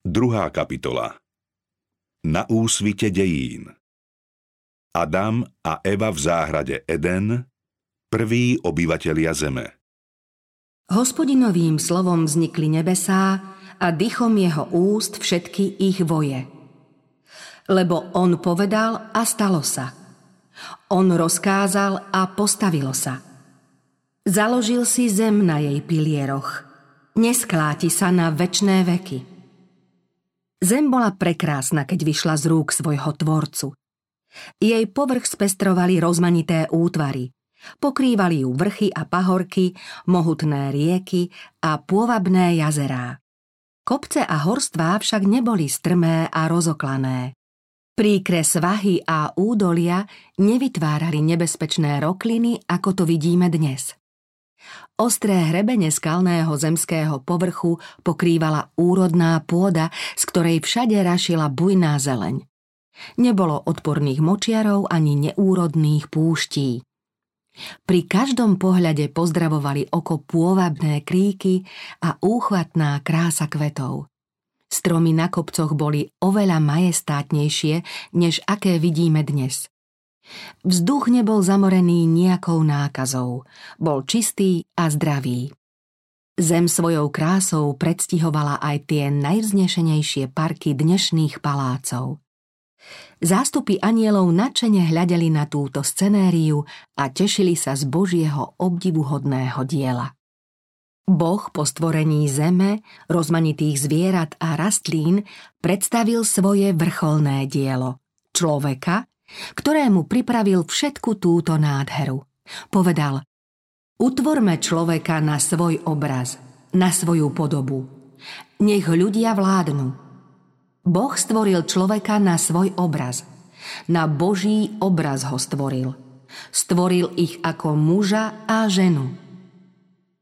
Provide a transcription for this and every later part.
Druhá kapitola Na úsvite dejín Adam a Eva v záhrade Eden, prví obyvatelia zeme. Hospodinovým slovom vznikli nebesá a dychom jeho úst všetky ich voje. Lebo on povedal a stalo sa. On rozkázal a postavilo sa. Založil si zem na jej pilieroch. Neskláti sa na večné veky. Zem bola prekrásna, keď vyšla z rúk svojho tvorcu. Jej povrch spestrovali rozmanité útvary. Pokrývali ju vrchy a pahorky, mohutné rieky a pôvabné jazerá. Kopce a horstvá však neboli strmé a rozoklané. Príkre svahy a údolia nevytvárali nebezpečné rokliny, ako to vidíme dnes. Ostré hrebene skalného zemského povrchu pokrývala úrodná pôda, z ktorej všade rašila bujná zeleň. Nebolo odporných močiarov ani neúrodných púští. Pri každom pohľade pozdravovali oko pôvabné kríky a úchvatná krása kvetov. Stromy na kopcoch boli oveľa majestátnejšie, než aké vidíme dnes. Vzduch nebol zamorený nejakou nákazou, bol čistý a zdravý. Zem svojou krásou predstihovala aj tie najvznešenejšie parky dnešných palácov. Zástupy anielov nadšene hľadeli na túto scenériu a tešili sa z Božieho obdivuhodného diela. Boh po stvorení zeme, rozmanitých zvierat a rastlín predstavil svoje vrcholné dielo – človeka, ktorému pripravil všetku túto nádheru. Povedal, utvorme človeka na svoj obraz, na svoju podobu. Nech ľudia vládnu. Boh stvoril človeka na svoj obraz. Na Boží obraz ho stvoril. Stvoril ich ako muža a ženu.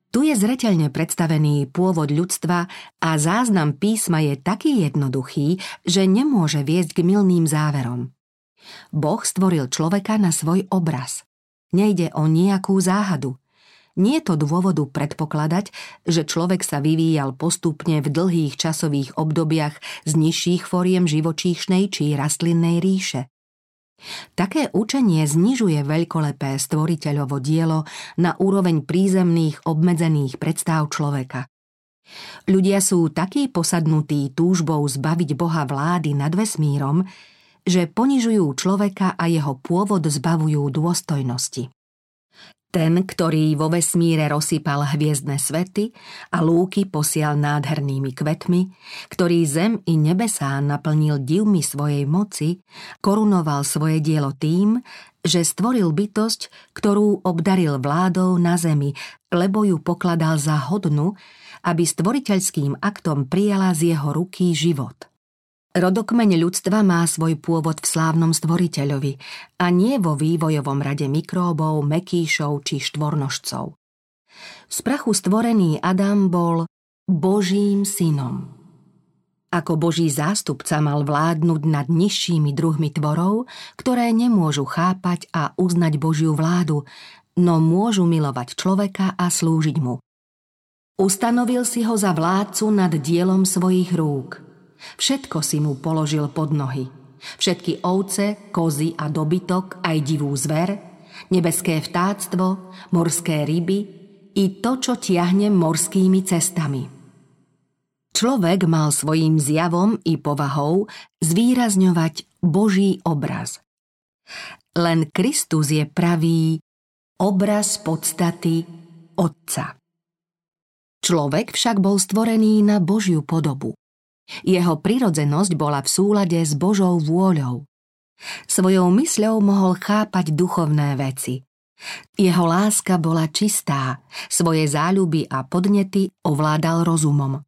Tu je zreteľne predstavený pôvod ľudstva a záznam písma je taký jednoduchý, že nemôže viesť k milným záverom. Boh stvoril človeka na svoj obraz. Nejde o nejakú záhadu. Nie je to dôvodu predpokladať, že človek sa vyvíjal postupne v dlhých časových obdobiach z nižších foriem živočíšnej či rastlinnej ríše. Také učenie znižuje veľkolepé stvoriteľovo dielo na úroveň prízemných obmedzených predstav človeka. Ľudia sú takí posadnutí túžbou zbaviť Boha vlády nad vesmírom, že ponižujú človeka a jeho pôvod zbavujú dôstojnosti. Ten, ktorý vo vesmíre rozsypal hviezdne svety a lúky posial nádhernými kvetmi, ktorý zem i nebesá naplnil divmi svojej moci, korunoval svoje dielo tým, že stvoril bytosť, ktorú obdaril vládou na zemi, lebo ju pokladal za hodnu, aby stvoriteľským aktom prijala z jeho ruky život. Rodokmeň ľudstva má svoj pôvod v slávnom stvoriteľovi a nie vo vývojovom rade mikróbov, mekýšov či štvornožcov. Z prachu stvorený Adam bol Božím synom. Ako Boží zástupca mal vládnuť nad nižšími druhmi tvorov, ktoré nemôžu chápať a uznať Božiu vládu, no môžu milovať človeka a slúžiť mu. Ustanovil si ho za vládcu nad dielom svojich rúk – Všetko si mu položil pod nohy. Všetky ovce, kozy a dobytok, aj divú zver, nebeské vtáctvo, morské ryby i to, čo tiahne morskými cestami. Človek mal svojím zjavom i povahou zvýrazňovať Boží obraz. Len Kristus je pravý obraz podstaty Otca. Človek však bol stvorený na Božiu podobu. Jeho prirodzenosť bola v súlade s Božou vôľou. Svojou mysľou mohol chápať duchovné veci. Jeho láska bola čistá, svoje záľuby a podnety ovládal rozumom.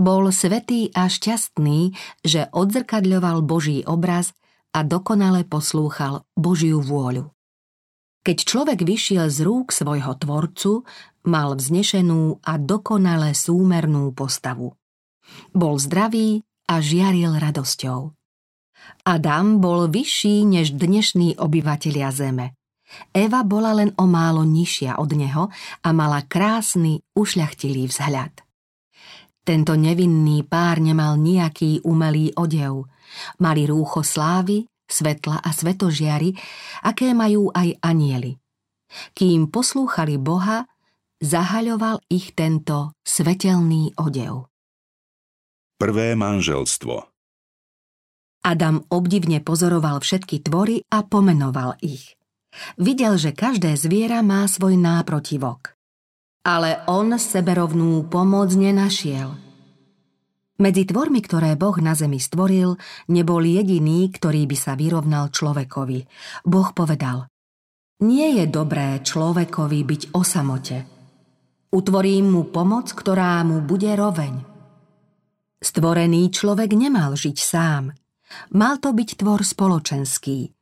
Bol svetý a šťastný, že odzrkadľoval Boží obraz a dokonale poslúchal Božiu vôľu. Keď človek vyšiel z rúk svojho tvorcu, mal vznešenú a dokonale súmernú postavu. Bol zdravý a žiaril radosťou. Adam bol vyšší než dnešní obyvatelia Zeme. Eva bola len o málo nižšia od neho a mala krásny, ušľachtilý vzhľad. Tento nevinný pár nemal nejaký umelý odev. Mali rúcho slávy, svetla a svetožiary, aké majú aj anieli. Kým poslúchali Boha, zahaľoval ich tento svetelný odev. Prvé manželstvo Adam obdivne pozoroval všetky tvory a pomenoval ich. Videl, že každé zviera má svoj náprotivok. Ale on seberovnú pomoc nenašiel. Medzi tvormi, ktoré Boh na zemi stvoril, nebol jediný, ktorý by sa vyrovnal človekovi. Boh povedal, nie je dobré človekovi byť o samote. Utvorím mu pomoc, ktorá mu bude roveň. Stvorený človek nemal žiť sám. Mal to byť tvor spoločenský –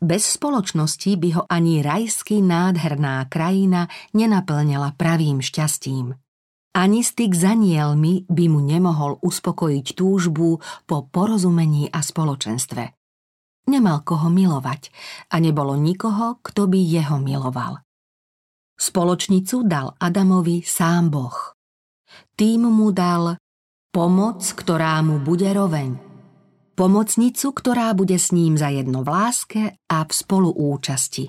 bez spoločnosti by ho ani rajský nádherná krajina nenaplňala pravým šťastím. Ani styk s anielmi by mu nemohol uspokojiť túžbu po porozumení a spoločenstve. Nemal koho milovať a nebolo nikoho, kto by jeho miloval. Spoločnicu dal Adamovi sám Boh. Tým mu dal pomoc, ktorá mu bude roveň – pomocnicu, ktorá bude s ním za jedno v láske a v spoluúčasti.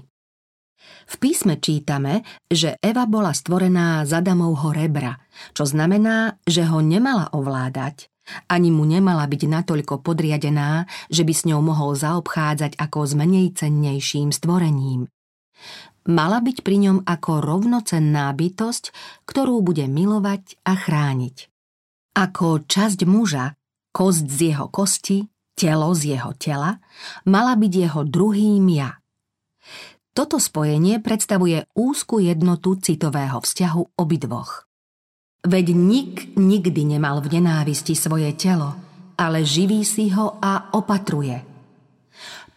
V písme čítame, že Eva bola stvorená z Adamovho rebra, čo znamená, že ho nemala ovládať, ani mu nemala byť natoľko podriadená, že by s ňou mohol zaobchádzať ako s menej cennejším stvorením. Mala byť pri ňom ako rovnocenná bytosť, ktorú bude milovať a chrániť. Ako časť muža, kosť z jeho kosti, telo z jeho tela, mala byť jeho druhým ja. Toto spojenie predstavuje úzku jednotu citového vzťahu obidvoch. Veď nik nikdy nemal v nenávisti svoje telo, ale živí si ho a opatruje.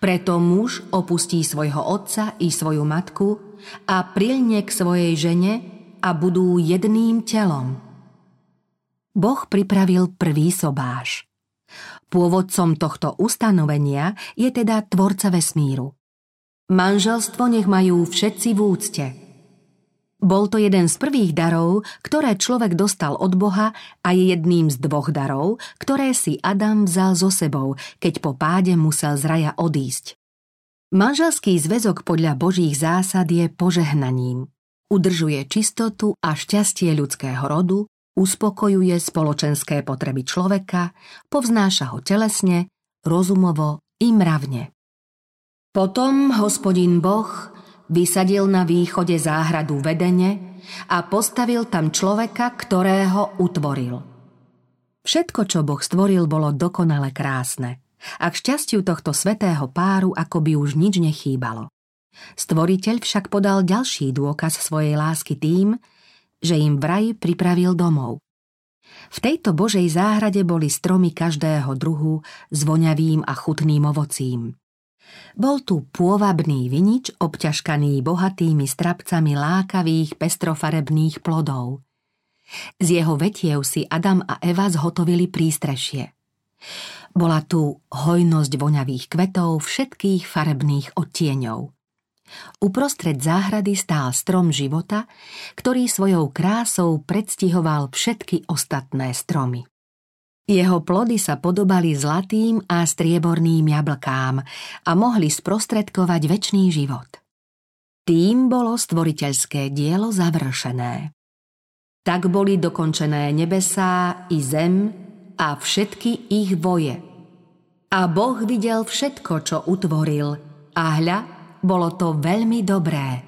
Preto muž opustí svojho otca i svoju matku a prilne k svojej žene a budú jedným telom. Boh pripravil prvý sobáš. Pôvodcom tohto ustanovenia je teda tvorca vesmíru. Manželstvo nech majú všetci v úcte. Bol to jeden z prvých darov, ktoré človek dostal od Boha a je jedným z dvoch darov, ktoré si Adam vzal so sebou, keď po páde musel z raja odísť. Manželský zväzok podľa Božích zásad je požehnaním. Udržuje čistotu a šťastie ľudského rodu, uspokojuje spoločenské potreby človeka, povznáša ho telesne, rozumovo i mravne. Potom hospodin Boh vysadil na východe záhradu vedene a postavil tam človeka, ktorého utvoril. Všetko, čo Boh stvoril, bolo dokonale krásne a k šťastiu tohto svetého páru ako by už nič nechýbalo. Stvoriteľ však podal ďalší dôkaz svojej lásky tým, že im vraj pripravil domov. V tejto Božej záhrade boli stromy každého druhu s voňavým a chutným ovocím. Bol tu pôvabný vinič obťažkaný bohatými strapcami lákavých pestrofarebných plodov. Z jeho vetiev si Adam a Eva zhotovili prístrešie. Bola tu hojnosť voňavých kvetov všetkých farebných odtieňov. Uprostred záhrady stál strom života, ktorý svojou krásou predstihoval všetky ostatné stromy. Jeho plody sa podobali zlatým a strieborným jablkám a mohli sprostredkovať väčší život. Tým bolo stvoriteľské dielo završené. Tak boli dokončené nebesá i zem a všetky ich voje. A Boh videl všetko, čo utvoril, a hľa, bolo to veľmi dobré.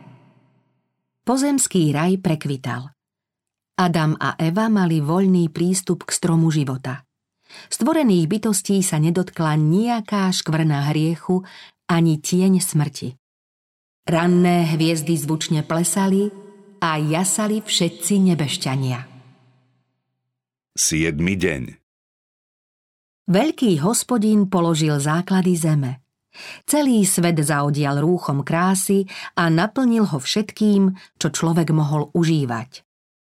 Pozemský raj prekvital. Adam a Eva mali voľný prístup k stromu života. Stvorených bytostí sa nedotkla nejaká škvrná hriechu ani tieň smrti. Ranné hviezdy zvučne plesali a jasali všetci nebešťania. 7. deň Veľký hospodín položil základy zeme – Celý svet zaodial rúchom krásy a naplnil ho všetkým, čo človek mohol užívať.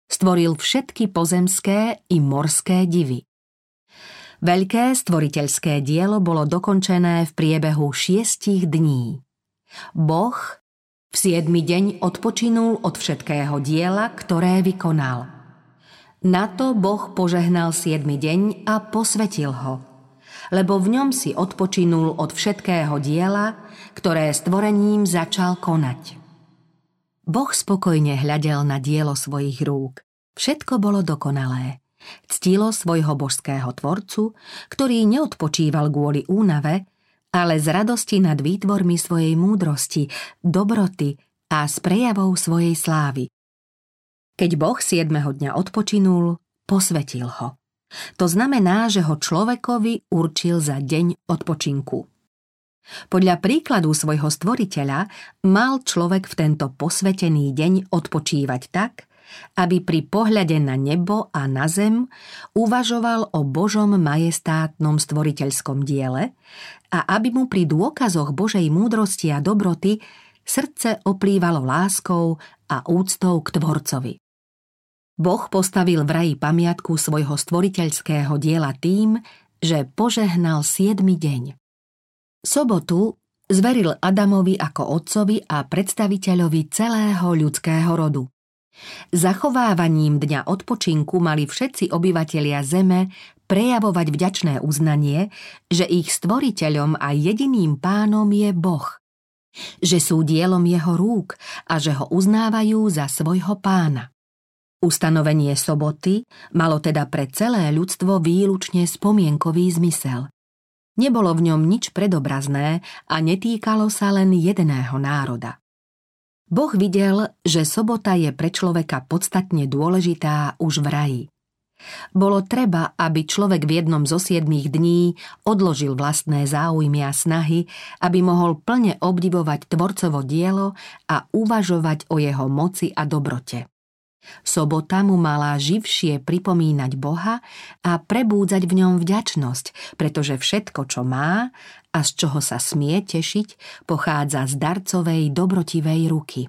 Stvoril všetky pozemské i morské divy. Veľké stvoriteľské dielo bolo dokončené v priebehu šiestich dní. Boh v siedmy deň odpočinul od všetkého diela, ktoré vykonal. Na to Boh požehnal siedmy deň a posvetil ho, lebo v ňom si odpočinul od všetkého diela, ktoré stvorením začal konať. Boh spokojne hľadel na dielo svojich rúk. Všetko bolo dokonalé. Ctilo svojho božského tvorcu, ktorý neodpočíval kvôli únave, ale z radosti nad výtvormi svojej múdrosti, dobroty a s prejavou svojej slávy. Keď Boh siedmeho dňa odpočinul, posvetil ho. To znamená, že ho človekovi určil za deň odpočinku. Podľa príkladu svojho stvoriteľa mal človek v tento posvetený deň odpočívať tak, aby pri pohľade na nebo a na zem uvažoval o Božom majestátnom stvoriteľskom diele a aby mu pri dôkazoch Božej múdrosti a dobroty srdce oplývalo láskou a úctou k Tvorcovi. Boh postavil v raji pamiatku svojho stvoriteľského diela tým, že požehnal siedmy deň. Sobotu zveril Adamovi ako otcovi a predstaviteľovi celého ľudského rodu. Zachovávaním dňa odpočinku mali všetci obyvatelia Zeme prejavovať vďačné uznanie, že ich stvoriteľom a jediným pánom je Boh, že sú dielom jeho rúk a že ho uznávajú za svojho pána. Ustanovenie soboty malo teda pre celé ľudstvo výlučne spomienkový zmysel. Nebolo v ňom nič predobrazné a netýkalo sa len jedného národa. Boh videl, že sobota je pre človeka podstatne dôležitá už v raji. Bolo treba, aby človek v jednom zo siedmých dní odložil vlastné záujmy a snahy, aby mohol plne obdivovať tvorcovo dielo a uvažovať o jeho moci a dobrote. Sobota mu mala živšie pripomínať Boha a prebúdzať v ňom vďačnosť, pretože všetko, čo má a z čoho sa smie tešiť, pochádza z darcovej dobrotivej ruky.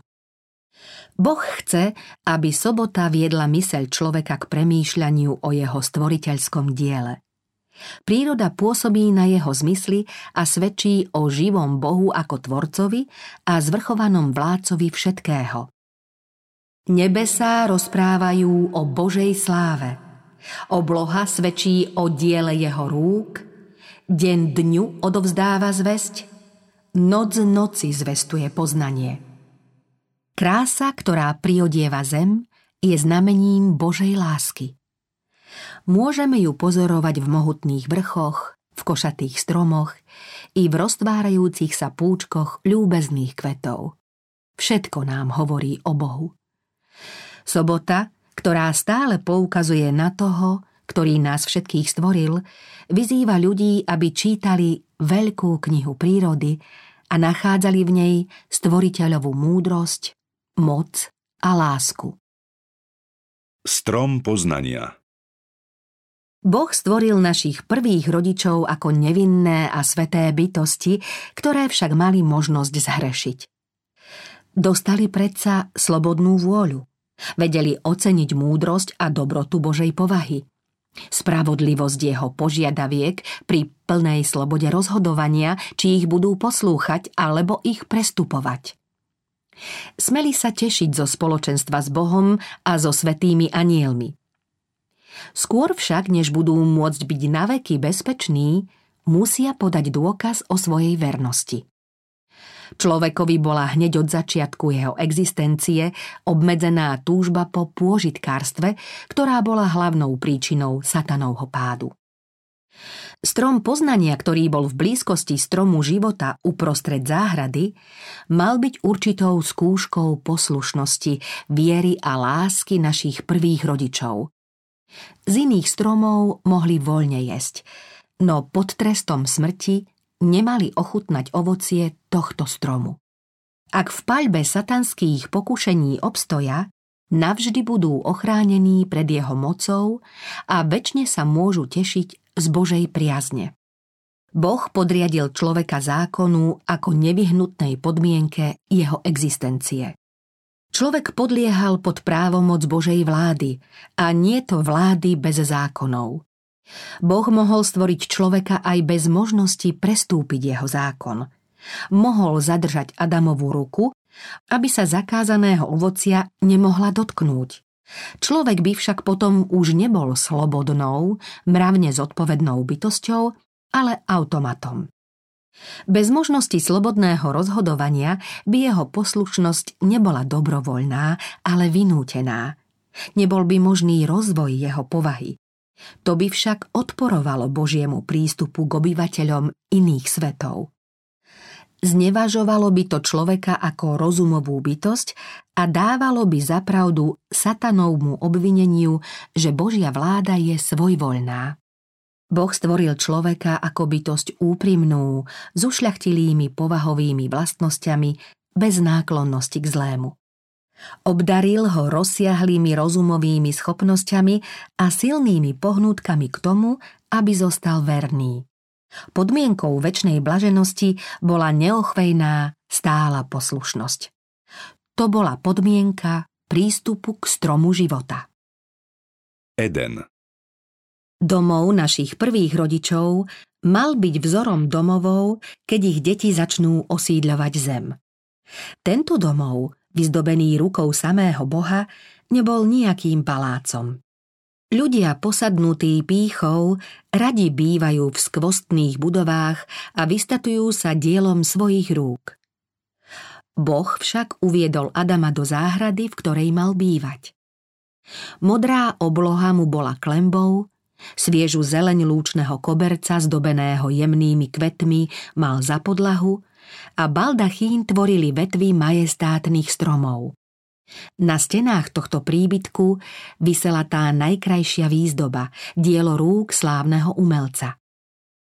Boh chce, aby sobota viedla myseľ človeka k premýšľaniu o jeho stvoriteľskom diele. Príroda pôsobí na jeho zmysly a svedčí o živom Bohu ako tvorcovi a zvrchovanom vládcovi všetkého. Nebesá rozprávajú o Božej sláve. Obloha svedčí o diele jeho rúk, deň dňu odovzdáva zväzť, noc noci zvestuje poznanie. Krása, ktorá priodieva zem, je znamením Božej lásky. Môžeme ju pozorovať v mohutných vrchoch, v košatých stromoch i v roztvárajúcich sa púčkoch ľúbezných kvetov. Všetko nám hovorí o Bohu. Sobota, ktorá stále poukazuje na toho, ktorý nás všetkých stvoril, vyzýva ľudí, aby čítali veľkú knihu prírody a nachádzali v nej stvoriteľovú múdrosť, moc a lásku. Strom poznania Boh stvoril našich prvých rodičov ako nevinné a sveté bytosti, ktoré však mali možnosť zhrešiť. Dostali predsa slobodnú vôľu. Vedeli oceniť múdrosť a dobrotu Božej povahy. Spravodlivosť jeho požiadaviek pri plnej slobode rozhodovania, či ich budú poslúchať alebo ich prestupovať. Smeli sa tešiť zo spoločenstva s Bohom a so svetými anielmi. Skôr však, než budú môcť byť naveky bezpeční, musia podať dôkaz o svojej vernosti. Človekovi bola hneď od začiatku jeho existencie obmedzená túžba po pôžitkárstve, ktorá bola hlavnou príčinou satanovho pádu. Strom poznania, ktorý bol v blízkosti stromu života uprostred záhrady, mal byť určitou skúškou poslušnosti, viery a lásky našich prvých rodičov. Z iných stromov mohli voľne jesť, no pod trestom smrti nemali ochutnať ovocie tohto stromu. Ak v paľbe satanských pokušení obstoja, navždy budú ochránení pred jeho mocou a väčšine sa môžu tešiť z Božej priazne. Boh podriadil človeka zákonu ako nevyhnutnej podmienke jeho existencie. Človek podliehal pod právomoc Božej vlády a nie to vlády bez zákonov. Boh mohol stvoriť človeka aj bez možnosti prestúpiť jeho zákon. Mohol zadržať Adamovú ruku, aby sa zakázaného ovocia nemohla dotknúť. Človek by však potom už nebol slobodnou, mravne zodpovednou bytosťou, ale automatom. Bez možnosti slobodného rozhodovania by jeho poslušnosť nebola dobrovoľná, ale vynútená. Nebol by možný rozvoj jeho povahy. To by však odporovalo Božiemu prístupu k obyvateľom iných svetov. Znevažovalo by to človeka ako rozumovú bytosť a dávalo by zapravdu satanovmu obvineniu, že Božia vláda je svojvoľná. Boh stvoril človeka ako bytosť úprimnú, s ušľachtilými povahovými vlastnosťami, bez náklonnosti k zlému. Obdaril ho rozsiahlými rozumovými schopnosťami a silnými pohnutkami k tomu, aby zostal verný. Podmienkou väčšnej blaženosti bola neochvejná, stála poslušnosť. To bola podmienka prístupu k stromu života. Eden Domov našich prvých rodičov mal byť vzorom domovov, keď ich deti začnú osídľovať zem. Tento domov, vyzdobený rukou samého Boha, nebol nejakým palácom. Ľudia posadnutí pýchou radi bývajú v skvostných budovách a vystatujú sa dielom svojich rúk. Boh však uviedol Adama do záhrady, v ktorej mal bývať. Modrá obloha mu bola klembou, Sviežu zeleň lúčneho koberca zdobeného jemnými kvetmi mal za podlahu a baldachín tvorili vetvy majestátnych stromov. Na stenách tohto príbytku vysela tá najkrajšia výzdoba, dielo rúk slávneho umelca.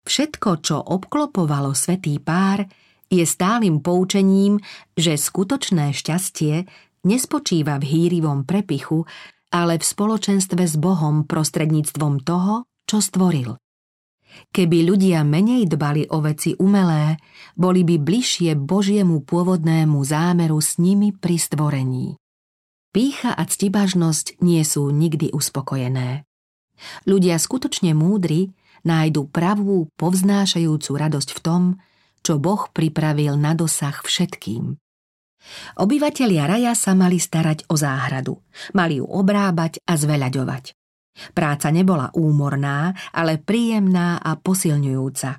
Všetko, čo obklopovalo svetý pár, je stálym poučením, že skutočné šťastie nespočíva v hýrivom prepichu, ale v spoločenstve s Bohom prostredníctvom toho, čo stvoril. Keby ľudia menej dbali o veci umelé, boli by bližšie Božiemu pôvodnému zámeru s nimi pri stvorení. Pícha a ctibažnosť nie sú nikdy uspokojené. Ľudia skutočne múdri nájdu pravú, povznášajúcu radosť v tom, čo Boh pripravil na dosah všetkým. Obyvatelia raja sa mali starať o záhradu. Mali ju obrábať a zveľaďovať. Práca nebola úmorná, ale príjemná a posilňujúca.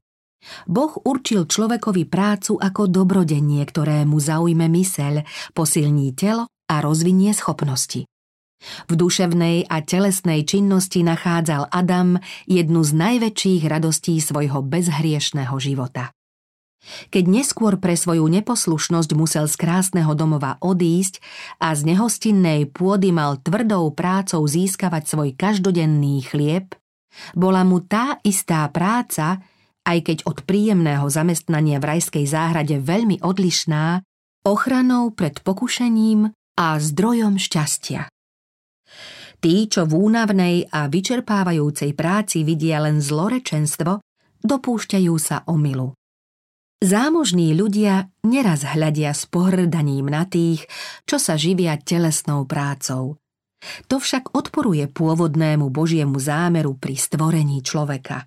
Boh určil človekovi prácu ako dobrodenie, ktoré mu zaujme myseľ, posilní telo a rozvinie schopnosti. V duševnej a telesnej činnosti nachádzal Adam jednu z najväčších radostí svojho bezhriešného života. Keď neskôr pre svoju neposlušnosť musel z krásneho domova odísť a z nehostinnej pôdy mal tvrdou prácou získavať svoj každodenný chlieb, bola mu tá istá práca, aj keď od príjemného zamestnania v rajskej záhrade veľmi odlišná, ochranou pred pokušením a zdrojom šťastia. Tí, čo v únavnej a vyčerpávajúcej práci vidia len zlorečenstvo, dopúšťajú sa omilu. Zámožní ľudia neraz hľadia s pohrdaním na tých, čo sa živia telesnou prácou. To však odporuje pôvodnému Božiemu zámeru pri stvorení človeka.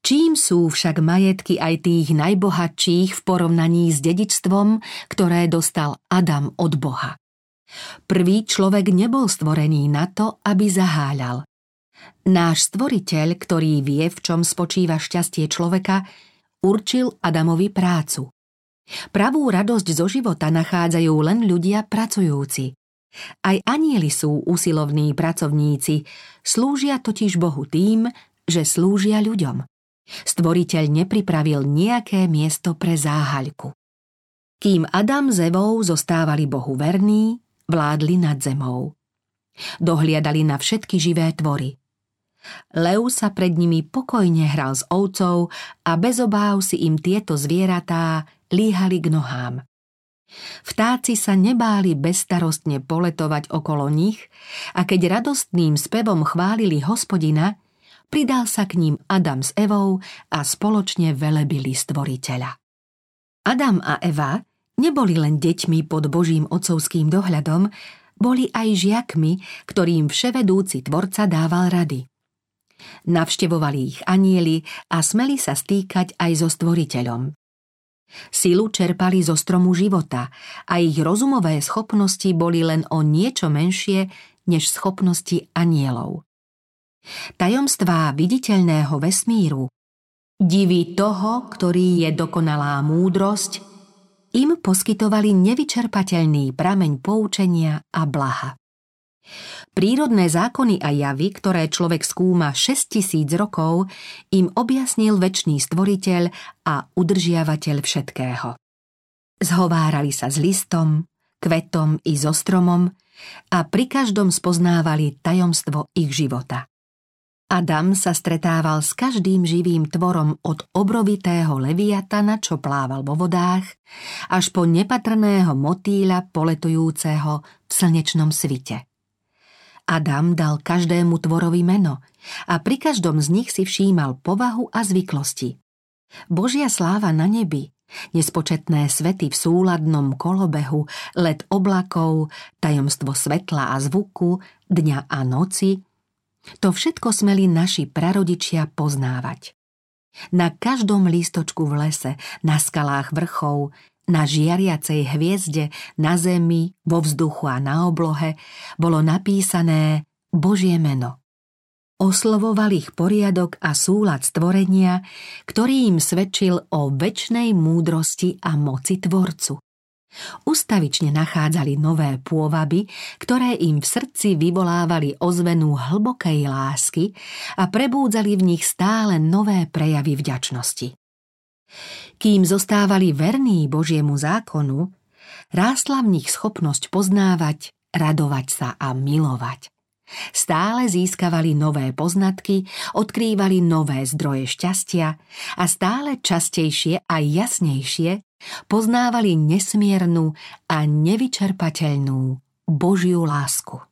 Čím sú však majetky aj tých najbohatších v porovnaní s dedičstvom, ktoré dostal Adam od Boha? Prvý človek nebol stvorený na to, aby zaháľal. Náš stvoriteľ, ktorý vie, v čom spočíva šťastie človeka, určil Adamovi prácu. Pravú radosť zo života nachádzajú len ľudia pracujúci. Aj anieli sú usilovní pracovníci, slúžia totiž Bohu tým, že slúžia ľuďom. Stvoriteľ nepripravil nejaké miesto pre záhaľku. Kým Adam s Evou zostávali Bohu verní, vládli nad zemou. Dohliadali na všetky živé tvory. Lev sa pred nimi pokojne hral s ovcov a bez obáv si im tieto zvieratá líhali k nohám. Vtáci sa nebáli bezstarostne poletovať okolo nich a keď radostným spevom chválili hospodina, pridal sa k ním Adam s Evou a spoločne velebili stvoriteľa. Adam a Eva neboli len deťmi pod Božím otcovským dohľadom, boli aj žiakmi, ktorým vševedúci tvorca dával rady. Navštevovali ich anieli a smeli sa stýkať aj so stvoriteľom. Silu čerpali zo stromu života a ich rozumové schopnosti boli len o niečo menšie než schopnosti anielov. Tajomstvá viditeľného vesmíru, divy toho, ktorý je dokonalá múdrosť, im poskytovali nevyčerpateľný prameň poučenia a blaha. Prírodné zákony a javy, ktoré človek skúma 6000 rokov, im objasnil väčší stvoriteľ a udržiavateľ všetkého. Zhovárali sa s listom, kvetom i so stromom a pri každom spoznávali tajomstvo ich života. Adam sa stretával s každým živým tvorom od obrovitého leviatana, čo plával vo vodách, až po nepatrného motýľa poletujúceho v slnečnom svite. Adam dal každému tvorovi meno a pri každom z nich si všímal povahu a zvyklosti. Božia sláva na nebi, nespočetné svety v súladnom kolobehu, let oblakov, tajomstvo svetla a zvuku, dňa a noci – to všetko smeli naši prarodičia poznávať. Na každom lístočku v lese, na skalách vrchov, na žiariacej hviezde, na zemi, vo vzduchu a na oblohe bolo napísané Božie meno. Oslovoval ich poriadok a súlad stvorenia, ktorý im svedčil o väčšnej múdrosti a moci Tvorcu. Ustavične nachádzali nové pôvaby, ktoré im v srdci vyvolávali ozvenu hlbokej lásky a prebúdzali v nich stále nové prejavy vďačnosti. Kým zostávali verní Božiemu zákonu, rástla v nich schopnosť poznávať, radovať sa a milovať. Stále získavali nové poznatky, odkrývali nové zdroje šťastia a stále častejšie a jasnejšie poznávali nesmiernu a nevyčerpateľnú Božiu lásku.